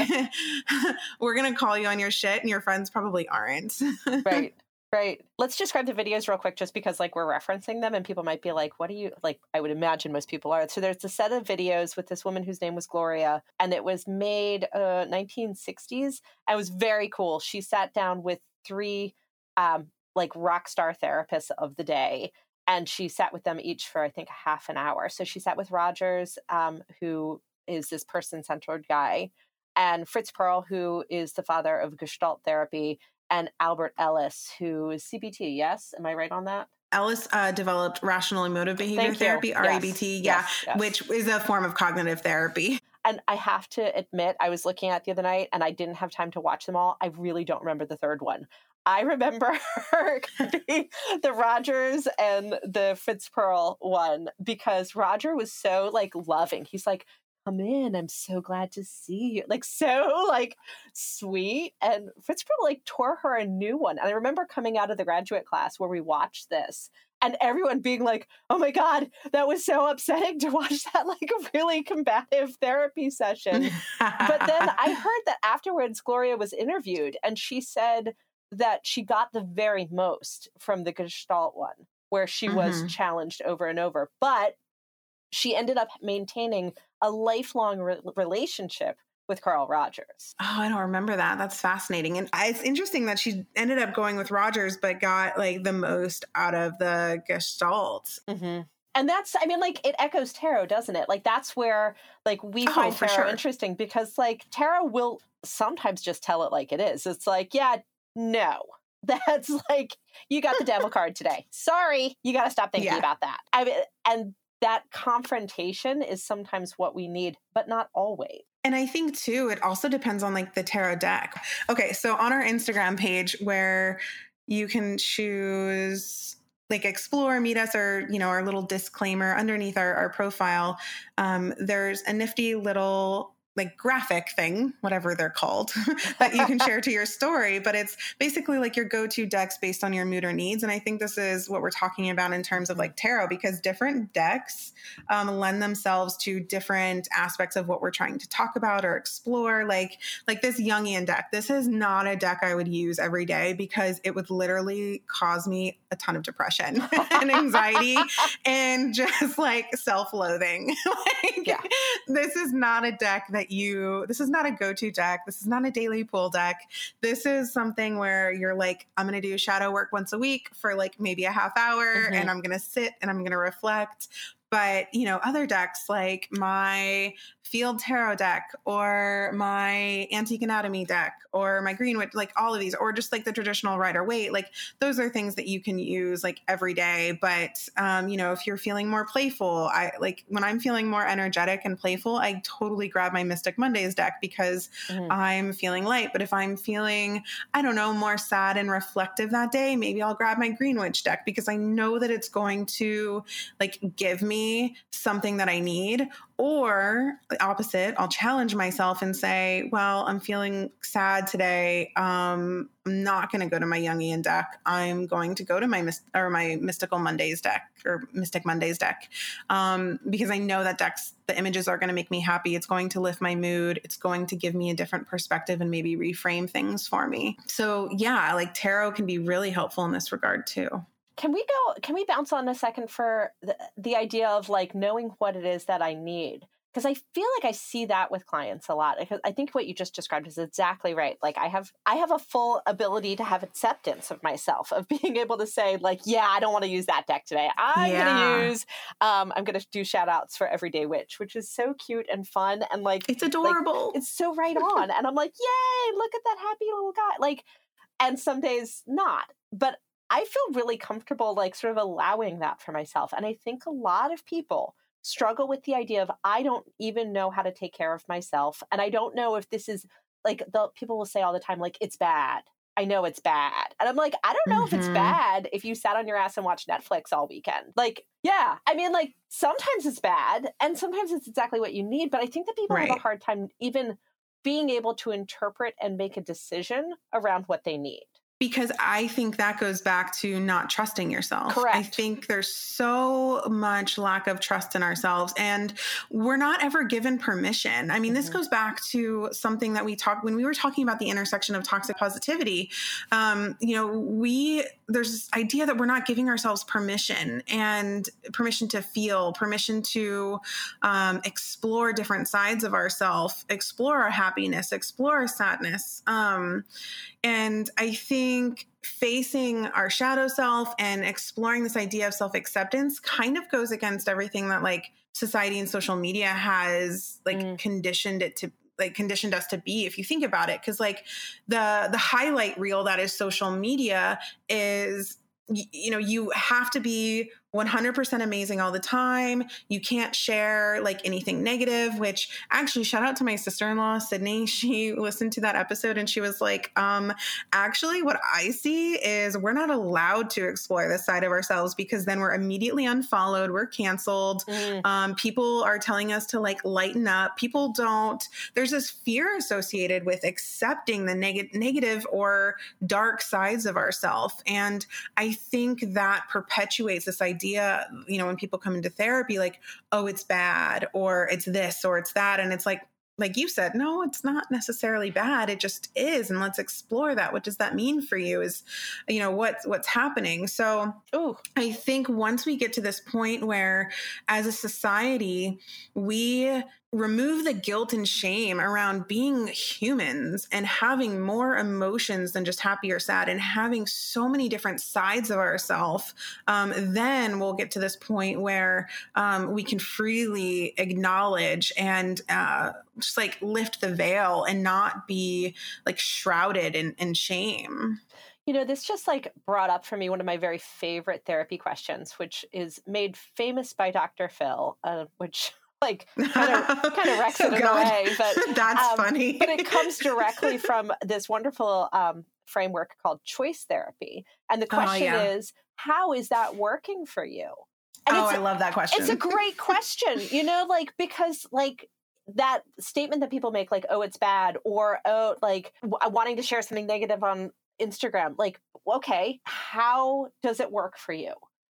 [laughs] we're going to call you on your shit, and your friends probably aren't right. [laughs] Right. Let's describe the videos real quick just because like we're referencing them and people might be like, what do you like? I would imagine most people are. So there's a set of videos with this woman whose name was Gloria and it was made uh 1960s. It was very cool. She sat down with three um like rock star therapists of the day and she sat with them each for I think a half an hour. So she sat with Rogers, um, who is this person centered guy, and Fritz Perls, who is the father of Gestalt therapy, and Albert Ellis, who is CBT. Yes, am I right on that? Ellis uh, developed rational emotive behavior therapy. REBT, yes. yeah, yes, yes. which is a form of cognitive therapy. [laughs] And I have to admit, I was looking at the other night and I didn't have time to watch them all. I really don't remember the third one. I remember [laughs] the Rogers and the Fritz Perls one because Roger was so like loving. He's like, come in. I'm so glad to see you. Like so like sweet. And Fitzgerald like tore her a new one. And I remember coming out of the graduate class where we watched this and everyone being like, oh my God, that was so upsetting to watch that like [laughs] really combative therapy session. but then [laughs] I heard that afterwards Gloria was interviewed and she said that she got the very most from the Gestalt one, where she mm-hmm. was challenged over and over. But she ended up maintaining a lifelong re- relationship with Carl Rogers. Oh, I don't remember that. That's fascinating. And it's interesting that she ended up going with Rogers, but got like the most out of the gestalt. Mm-hmm. And that's, I mean, like it echoes tarot, doesn't it? Like that's where like we oh, find tarot sure. interesting because like tarot will sometimes just tell it like it is. It's like, yeah, no. [laughs] That's like you got the devil card today. Sorry, you got to stop thinking yeah. about that. I mean, and that confrontation is sometimes what we need, but not always. And I think too, it also depends on like the tarot deck. Okay, so on our Instagram page where you can choose like explore meet us or you know our little disclaimer underneath our, our profile um, there's a nifty little like graphic thing, whatever they're called, [laughs] that you can [laughs] share to your story. But it's basically like your go to decks based on your mood or needs. And I think this is what we're talking about in terms of like tarot, because different decks um, lend themselves to different aspects of what we're trying to talk about or explore. Like, like this Jungian deck, this is not a deck I would use every day because it would literally cause me a ton of depression [laughs] and anxiety and just like self loathing. like, yeah. this is not a deck that you, this is not a go to deck. This is not a daily pool deck. This is something where you're like, I'm going to do shadow work once a week for like maybe a half hour mm-hmm. and I'm going to sit and I'm going to reflect but you know other decks like my field tarot deck or my antique anatomy deck or my greenwood like all of these or just like the traditional rider waite like those are things that you can use like every day but um, you know if you're feeling more playful i like when i'm feeling more energetic and playful i totally grab my mystic mondays deck because mm-hmm. i'm feeling light but if i'm feeling i don't know more sad and reflective that day maybe i'll grab my Green Witch deck because i know that it's going to like give me something that i need or the opposite, I'll challenge myself and say, well, I'm feeling sad today. Um, I'm not going to go to my Jungian deck. I'm going to go to my or my Mystical Mondays deck or Mystic Mondays deck um, because I know that decks, the images are going to make me happy. It's going to lift my mood. It's going to give me a different perspective and maybe reframe things for me. So yeah, like tarot can be really helpful in this regard too. Can we go? Can we bounce on a second for the, the idea of like knowing what it is that I need? Because I feel like I see that with clients a lot. Because I think what you just described is exactly right. Like I have, I have a full ability to have acceptance of myself, of [laughs] being able to say, like, yeah, I don't want to use that deck today. I'm yeah. going to use, um, I'm going to do shout outs for Everyday Witch, which is so cute and fun and like it's adorable. Like, it's so right [laughs] on, and I'm like, yay! Look at that happy little guy. Like, and some days not, but I feel really comfortable, like, sort of allowing that for myself. And I think a lot of people struggle with the idea of, I don't even know how to take care of myself. And I don't know if this is like the people will say all the time, like, it's bad. I know it's bad. And I'm like, I don't know mm-hmm. if it's mm-hmm. bad if you sat on your ass and watched Netflix all weekend. Like, yeah, I mean, like, sometimes it's bad and sometimes it's exactly what you need. But I think that people right. have a hard time even being able to interpret and make a decision around what they need because I think that goes back to not trusting yourself. Correct. I think there's so much lack of trust in ourselves and we're not ever given permission. I mean, mm-hmm. this goes back to something that we talked when we were talking about the intersection of toxic positivity. Um, you know, we there's this idea that we're not giving ourselves permission and permission to feel, permission to um, explore different sides of ourselves, explore our happiness, explore our sadness. Um, and I think facing our shadow self and exploring this idea of self acceptance kind of goes against everything that like society and social media has like mm. conditioned it to like conditioned us to be if you think about it because like the the highlight reel that is social media is you know you have to be 100% amazing all the time. You can't share like anything negative, which actually shout out to my sister-in-law, Sydney. [laughs] She listened to that episode and she was like, um, actually what I see is we're not allowed to explore this side of ourselves because then we're immediately unfollowed, we're canceled. Mm. Um, people are telling us to like lighten up. People don't, there's this fear associated with accepting the neg- negative or dark sides of ourselves. And I think that perpetuates this idea idea, you know, when people come into therapy, like, oh, it's bad, or it's this, or it's that. And it's like, like you said, no, it's not necessarily bad. It just is. And let's explore that. What does that mean for you? Is, you know, what's what's happening. So. I think once we get to this point where as a society, we remove the guilt and shame around being humans and having more emotions than just happy or sad and having so many different sides of ourselves um, then we'll get to this point where um, we can freely acknowledge and uh, just like lift the veil and not be like shrouded in, in shame you know, this just like brought up for me one of my very favorite therapy questions, which is made famous by Dr. Phil, uh, which [laughs] like kind of kind of [laughs] wrecks so it in a way. But [laughs] that's um, funny. but it comes [laughs] directly from this wonderful um, framework called choice therapy. And the oh, question oh, yeah. is, how is that working for you? And oh, I love that question. It's a great question, you know, like because like that statement that people make, like, oh, it's bad, or oh, like w- wanting to share something negative on Instagram, like, okay, how does it work for you?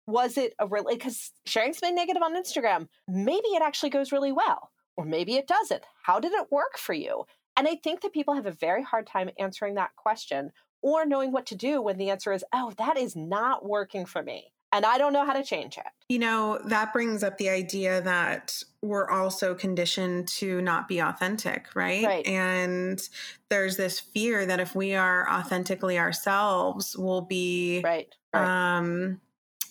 Was it a really because sharing something negative on Instagram, maybe it actually goes really well, or maybe it doesn't. How did it work for you? And I think that people have a very hard time answering that question or knowing what to do when the answer is, oh, that is not working for me. And I don't know how to change it. You know, that brings up the idea that we're also conditioned to not be authentic, right? right? And there's this fear that if we are authentically ourselves, we'll be right. right. um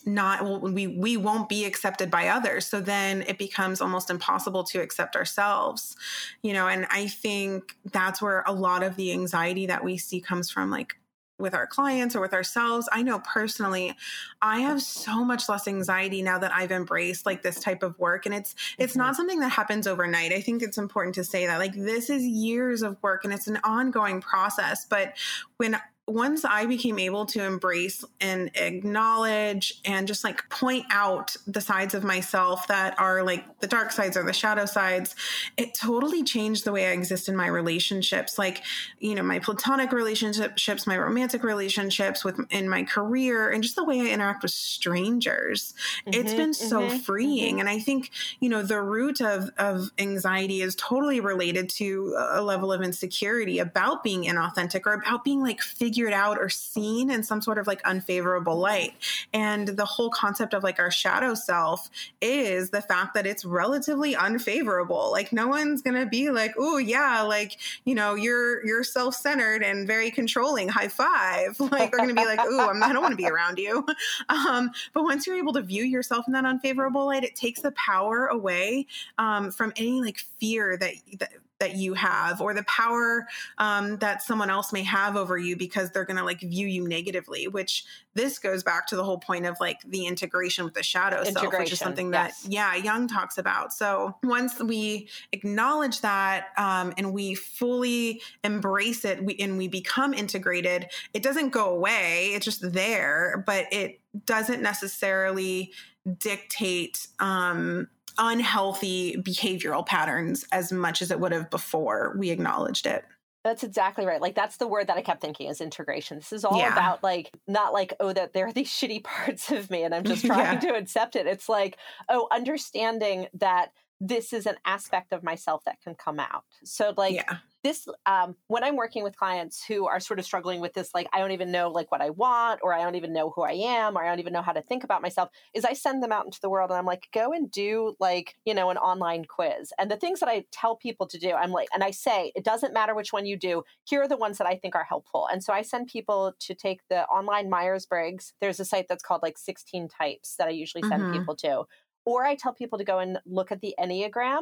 not we we won't be accepted by others. So then it becomes almost impossible to accept ourselves you know and i think that's where a lot of the anxiety that we see comes from like with our clients or with ourselves. I know personally i have so much less anxiety now that i've embraced like this type of work. And it's it's mm-hmm. not something that happens overnight. I think it's important to say that like this is years of work and it's an ongoing process. But when once I became able to embrace and acknowledge and just like point out the sides of myself that are like the dark sides or the shadow sides, it totally changed the way I exist in my relationships. Like, you know, my platonic relationships, my romantic relationships with in my career, and just the way I interact with strangers. Mm-hmm, it's been so mm-hmm, freeing. Mm-hmm. And I think, you know, the root of, of anxiety is totally related to a level of insecurity about being inauthentic or about being like figured figured out or seen in some sort of like unfavorable light. And the whole concept of like our shadow self is the fact that it's relatively unfavorable. Like no one's going to be like, "Oh, yeah, like, you know, you're you're self-centered and very controlling. High five. [laughs] Like they're going to be like, "Ooh, I'm, I don't want to be around you." [laughs] Um, but once you're able to view yourself in that unfavorable light, it takes the power away um, from any like fear that, that that you have or the power um, that someone else may have over you because they're going to like view you negatively which this goes back to the whole point of like the integration with the shadow self which is something that yes. yeah Jung talks about so once we acknowledge that um, and we fully embrace it we, and we become integrated it doesn't go away it's just there but it doesn't necessarily dictate um, unhealthy behavioral patterns as much as it would have before we acknowledged it. That's exactly right. Like that's the word that I kept thinking is integration. This is all yeah. about like not like oh that there are these [laughs] shitty parts of me and I'm just [laughs] trying yeah. to accept it. It's like oh understanding that this is an aspect of myself that can come out. So like yeah. this um, when i'm working with clients who are sort of struggling with this like i don't even know like what i want or i don't even know who i am or i don't even know how to think about myself is i send them out into the world and i'm like go and do like you know an online quiz. And the things that i tell people to do i'm like and i say it doesn't matter which one you do. Here are the ones that i think are helpful. And so i send people to take the online myers-briggs. There's a site that's called like 16 types that i usually send mm-hmm. people to or i tell people to go and look at the enneagram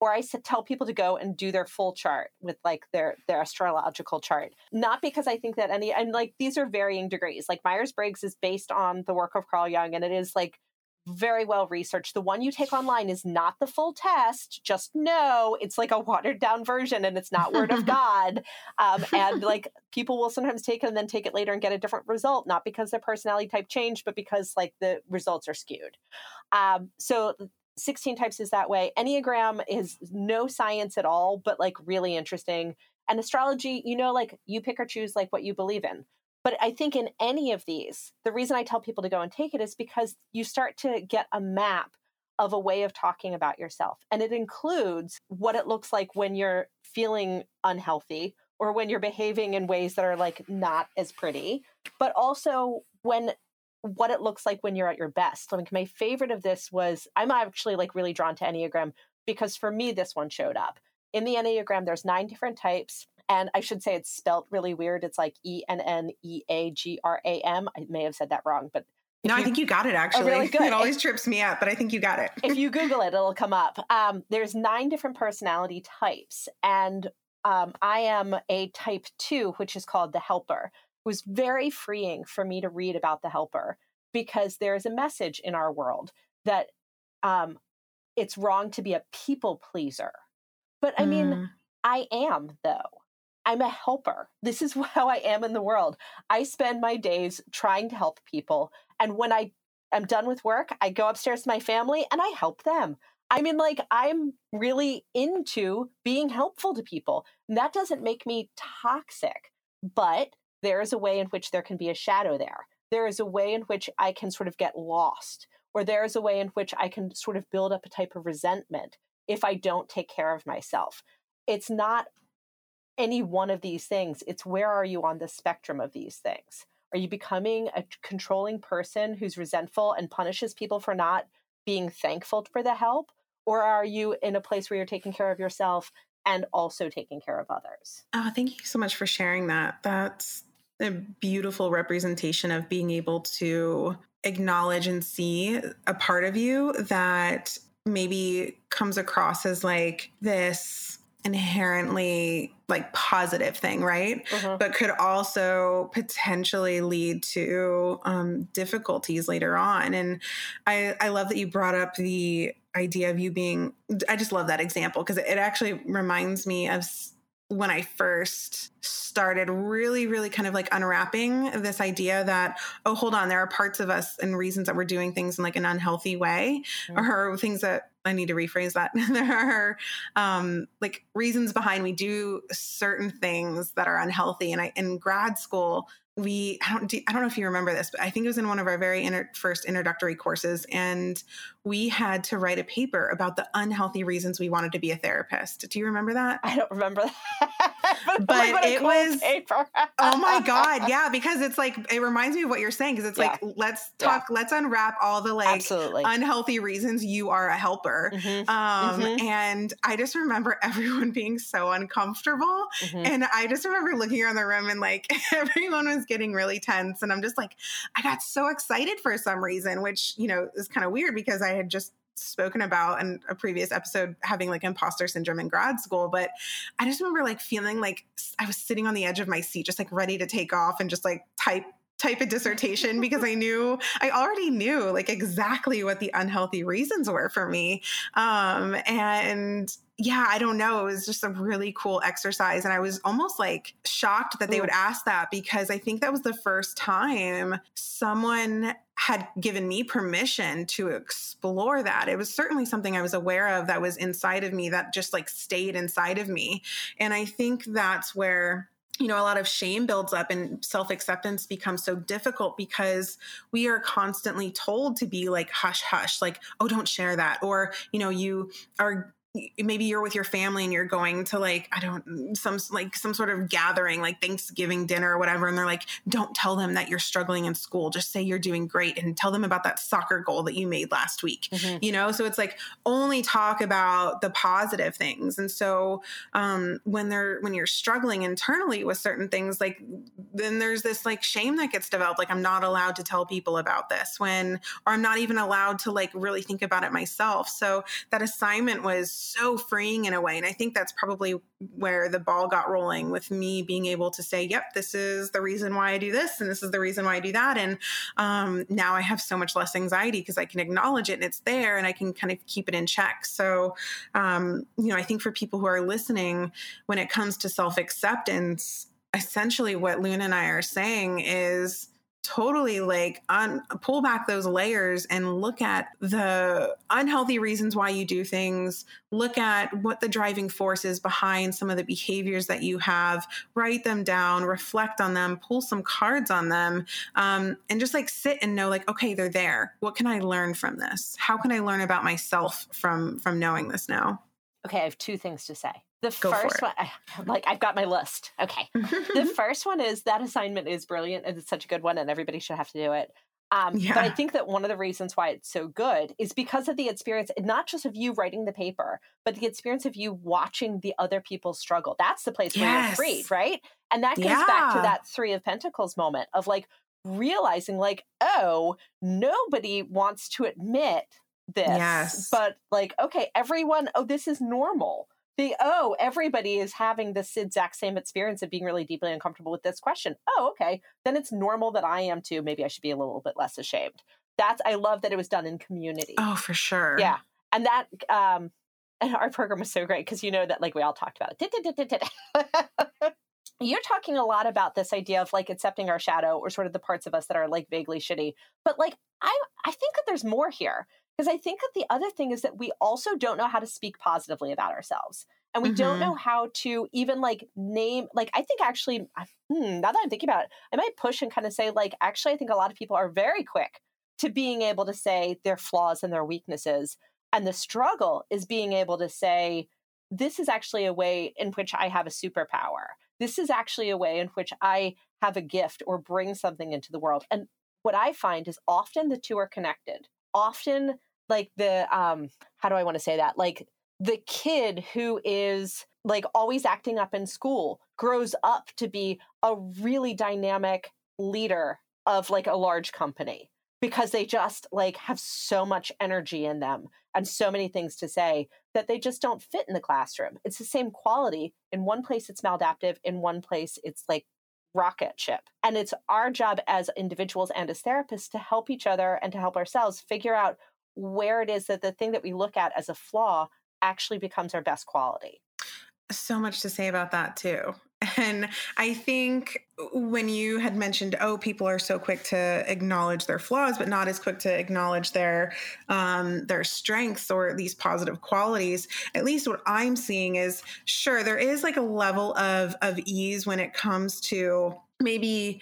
or I tell people to go and do their full chart with like their their astrological chart. Not because I think that any and like these are varying degrees. Like Myers Briggs is based on the work of Carl Jung, and it is like very well researched. The one you take online is not the full test. Just know it's like a watered down version, and it's not word of [laughs] God. Um, and like people will sometimes take it and then take it later and get a different result, not because their personality type changed, but because like the results are skewed. Um, so 16 types is that way. Enneagram is no science at all, but like really interesting. And astrology, you know, like you pick or choose like what you believe in. But I think in any of these, the reason I tell people to go and take it is because you start to get a map of a way of talking about yourself. And it includes what it looks like when you're feeling unhealthy or when you're behaving in ways that are like not as pretty, but also when what it looks like when you're at your best. Like my favorite of this was I'm actually like really drawn to Enneagram because for me this one showed up. In the Enneagram there's nine different types and I should say it's spelt really weird. It's like E N N E A G R A M. I may have said that wrong, but no, you, I think you got it actually. Oh, really [laughs] good. It always if, trips me up, but I think you got it. if you [laughs] Google it, it'll come up. Um, there's nine different personality types, and um, I am a type two, which is called the helper. It was very freeing for me to read about the helper because there is a message in our world that um, it's wrong to be a people pleaser. But I mean, mm. I am though. I'm a helper. This is [laughs] how I am in the world. I spend my days trying to help people. And when I am done with work, I go upstairs to my family and I help them. I mean, like, I'm really into being helpful to people. And that doesn't make me toxic, but there is a way in which there can be a shadow there. There is a way in which I can sort of get lost, or there is a way in which I can sort of build up a type of resentment if I don't take care of myself. It's not any one of these things, it's where are you on the spectrum of these things? Are you becoming a controlling person who's resentful and punishes people for not being thankful for the help? Or are you in a place where you're taking care of yourself and also taking care of others? Oh, thank you so much for sharing that. That's a beautiful representation of being able to acknowledge and see a part of you that maybe comes across as like this inherently like positive thing, right? Mm-hmm. But could also potentially lead to um, difficulties later on. And I, I love that you brought up the idea of you being, I just love that example because it actually reminds me of when I first started really, really kind of like unwrapping this idea that, oh, hold on, there are parts of us and reasons that we're doing things in like an unhealthy way, mm-hmm. or things that I need to rephrase that. [laughs] there are um, like reasons behind we do certain things that are unhealthy. And I in grad school, we I don't I don't know if you remember this, but I think it was in one of our very inter, first introductory courses, and we had to write a paper about the unhealthy reasons we wanted to be a therapist. Do you remember that? I don't remember that. [laughs] but, but it was oh my [laughs] god, yeah, because it's like it reminds me of what you're saying because it's yeah. like let's talk, yeah. let's unwrap all the like Absolutely. unhealthy reasons you are a helper. Mm-hmm. Um, mm-hmm. and I just remember [laughs] everyone being so uncomfortable, mm-hmm. and I just remember looking around the room and like everyone was getting really tense, and I'm just like, I got so excited for some reason, which you know is kind of weird because I had just spoken about in a previous episode having like imposter syndrome in grad school but i just remember like feeling like i was sitting on the edge of my seat just like ready to take off and just like type type of dissertation because I knew I already knew like exactly what the unhealthy reasons were for me. Um, and yeah, I don't know. It was just a really cool exercise. And I was almost like shocked that they would ask that because I think that was the first time someone had given me permission to explore that. It was certainly something I was aware of that was inside of me that just like stayed inside of me. And I think that's where you know, a lot of shame builds up and self acceptance becomes so difficult because we are constantly told to be like, hush, hush, like, oh, don't share that. Or, you know, you are maybe you're with your family and you're going to like i don't some like some sort of gathering like thanksgiving dinner or whatever and they're like don't tell them that you're struggling in school. Just say you're doing great and tell them about that soccer goal that you made last week mm-hmm. you know? So it's like only talk about the positive things. And so um when they're when you're struggling internally with certain things like then there's this like shame that gets developed. Like i'm not allowed to tell people about this when or i'm not even allowed to like really think about it myself. So that assignment was so freeing in a way. And I think that's probably where the ball got rolling with me being able to say, yep, this is the reason why I do this. And this is the reason why I do that. And um, now I have so much less anxiety because I can acknowledge it and it's there and I can kind of keep it in check. So, um, you know, I think for people who are listening, when it comes to self acceptance, essentially what Luna and I are saying is, totally like un- pull back those layers and look at the unhealthy reasons why you do things, look at what the driving force is behind some of the behaviors that you have, write them down, reflect on them, pull some cards on them, um, and just like sit and know like, okay, they're there. What can I learn from this? How can I learn about myself from from knowing this now? Okay, I have two things to say. The Go first one, I, like I've got my list. Okay. [laughs] the first one is that assignment is brilliant and it's such a good one and everybody should have to do it. Um, But I think that one of the reasons why it's so good is because of the experience, not just of you writing the paper, but the experience of you watching the other people struggle. That's the place where you're freed, right? And that goes back to that Three of Pentacles moment of like realizing, like, oh, nobody wants to admit this. Yes. But like, okay, everyone, oh, this is normal. The oh, everybody is having this exact same experience of being really deeply uncomfortable with this question. Oh, okay. Then it's normal that I am too. Maybe I should be a little bit less ashamed. That's I love that it was done in community. oh, for sure. Yeah. And that um [laughs] and our program was so great because you know that like we all talked about it. [laughs] You're talking a lot about this idea of like accepting our shadow or sort of the parts of us that are like vaguely shitty. But like I I think that there's more here. Because I think that the other thing is that we also don't know how to speak positively about ourselves. And we don't Mhm. know how to even like name, like, I think actually, hmm, now that I'm thinking about it, I might push and kind of say, like, actually, I think a lot of people are very quick to being able to say their flaws and their weaknesses. And the struggle is being able to say, this is actually a way in which I have a superpower. This is actually a way in which I have a gift or bring something into the world. And what I find is often the two are connected. Often, like the, um, how do I want to say that? Like the kid who is like always acting up in school grows up to be a really dynamic leader of like a large company because they just like have so much energy in them and so many things to say that they just don't fit in the classroom. It's the same quality. In one place it's maladaptive, in one place it's like rocket ship. And it's our job as individuals and as therapists to help each other and to help ourselves figure out where it is that the thing that we look at as a flaw actually becomes our best quality. so much to say about that too. [laughs] And I think when you had mentioned, oh, people are so quick to acknowledge their flaws, but not as quick to acknowledge their um, their strengths or these positive qualities. At least what I'm seeing is, sure, there is like a level of of ease when it comes to maybe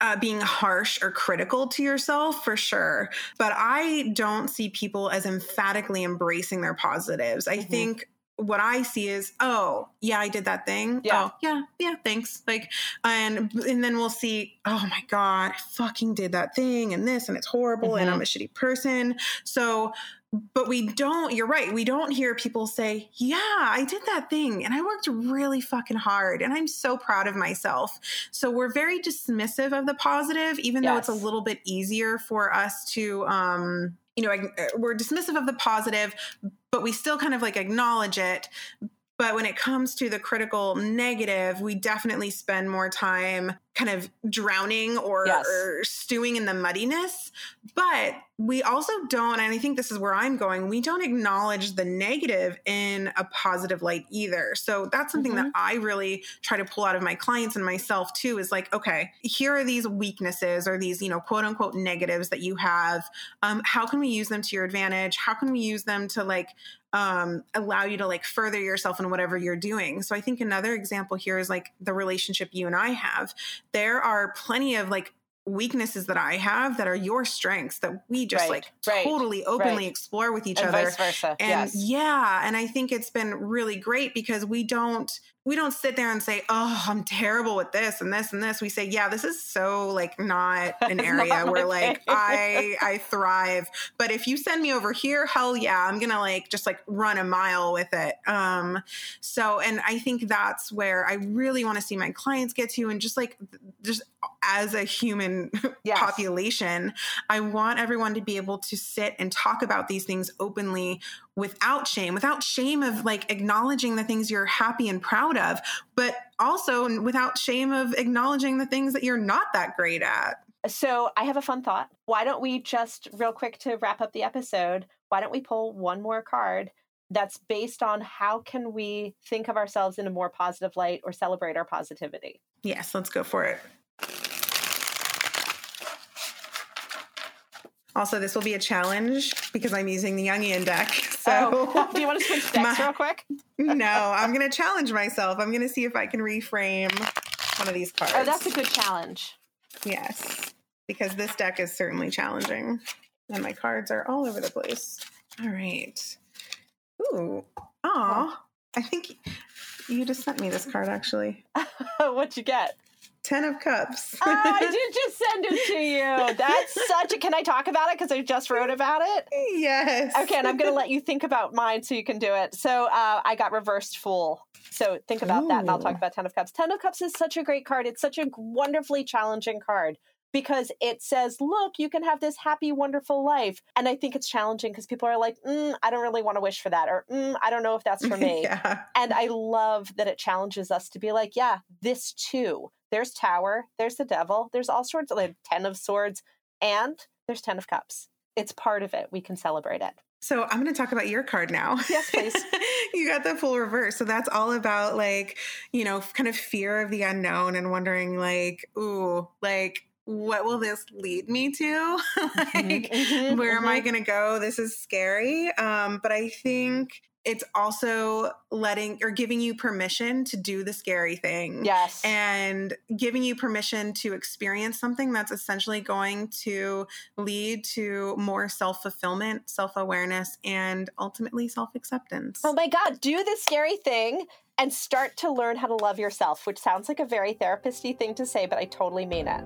uh, being harsh or critical to yourself for sure. But I don't see people as emphatically embracing their positives. I Mhm. think what I see is, oh, yeah, I did that thing. Yeah. Oh, yeah, yeah, thanks. Like, and and then we'll see, oh my God, I fucking did that thing and this and it's horrible and Mhm. I'm a shitty person. So but we don't, you're right, we don't hear people say, yeah, I did that thing and I worked really fucking hard and I'm so proud of myself. So we're very dismissive of the positive, even though it's a little bit easier for us to, um, you know, uh, we're dismissive of the positive, but we still kind of like acknowledge it. But when it comes to the critical negative, we definitely spend more time kind of drowning or, Yes. or stewing in the muddiness. But we also don't, and I think this is where I'm going, we don't acknowledge the negative in a positive light either. So that's something that I really try to pull out of my clients and myself too is like, okay, here are these weaknesses or these, you know, quote unquote negatives that you have. Um, how can we use them to your advantage? How can we use them to like um, allow you to like further yourself in whatever you're doing. So I think another example here is like the relationship you and I have. There are plenty of like weaknesses that I have that are your strengths that we just Right, like right, totally openly right. explore with each and other. vice versa. And yes. yeah, and I think it's been really great because we don't we don't sit there and say, "Oh, I'm terrible with this and this and this." We say, "Yeah, this is so like not [laughs] an area not where like thing." I I thrive, but if you send me over here, hell yeah, I'm going to like just like run a mile with it." Um so and I think that's where I really want to see my clients get to and just like just as a human [laughs] Yes. population, I want everyone to be able to sit and talk about these things openly without shame, without shame of like acknowledging the things you're happy and proud of, but also without shame of acknowledging the things that you're not that great at. So I have a fun thought. Why don't we just real quick to wrap up the episode? Why don't we pull one more card that's based on how can we think of ourselves in a more positive light or celebrate our positivity? Yes, let's go for it. Also, this will be a challenge because I'm using the Jungian deck. [laughs] So, oh. [laughs] do you want to switch decks My- real quick? [laughs] no, I'm going to challenge myself. I'm going to see if I can reframe one of these cards. Oh, that's a good challenge. Yes, because this deck is certainly challenging. And my cards are all over the place. All right. Ooh. Aw. I think you just sent me this card actually. What'd you get? Ten of Cups. oh, [laughs] I [laughs] did just send it to you. That's such a. Can I talk about it? Because I just wrote about it. yes. Okay, and I'm going to let you think about mine so you can do it. So uh, I got reversed fool. So think about that, and I'll talk about Ten of Cups. Ten of Cups is such a great card. It's such a wonderfully challenging card because it says, "Look, you can have this happy, wonderful life." And I think it's challenging because people are like, mm, "I don't really want to wish for that," or mm, "I don't know if that's for [laughs] me." yeah. And I love that it challenges us to be like, yeah, this too. There's Tower, there's the Devil, there's all sorts of like Ten of Swords, and there's Ten of Cups. It's part of it. We can celebrate it. So I'm going to talk about your card now. Yes, please. [laughs] you got the full reverse. So that's all about like, you know, kind of fear of the unknown and wondering like, ooh, like what will this lead me to? [laughs] like Mhm, where am I mhm. going to go? This is scary. Um, but I think it's also letting or giving you permission to do the scary thing. Yes. And giving you permission to experience something that's essentially going to lead to more self fulfillment, self awareness, and ultimately self acceptance. oh my God, do the scary thing and start to learn how to love yourself, which sounds like a very therapist-y thing to say, but I totally mean it.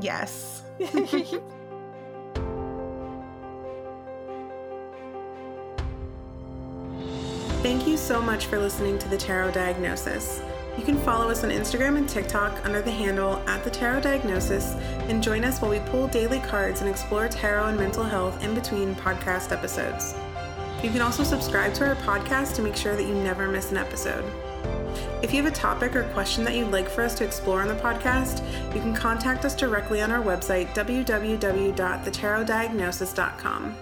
Yes. [laughs] [laughs] Thank you so much for listening to the Tarot Diagnosis. You can follow us on Instagram and TikTok under the handle at the Tarot Diagnosis and join us while we pull daily cards and explore tarot and mental health in between podcast episodes. You can also subscribe to our podcast to make sure that you never miss an episode. If you have a topic or question that you'd like for us to explore on the podcast, you can contact us directly on our website, www.thetarotdiagnosis.com.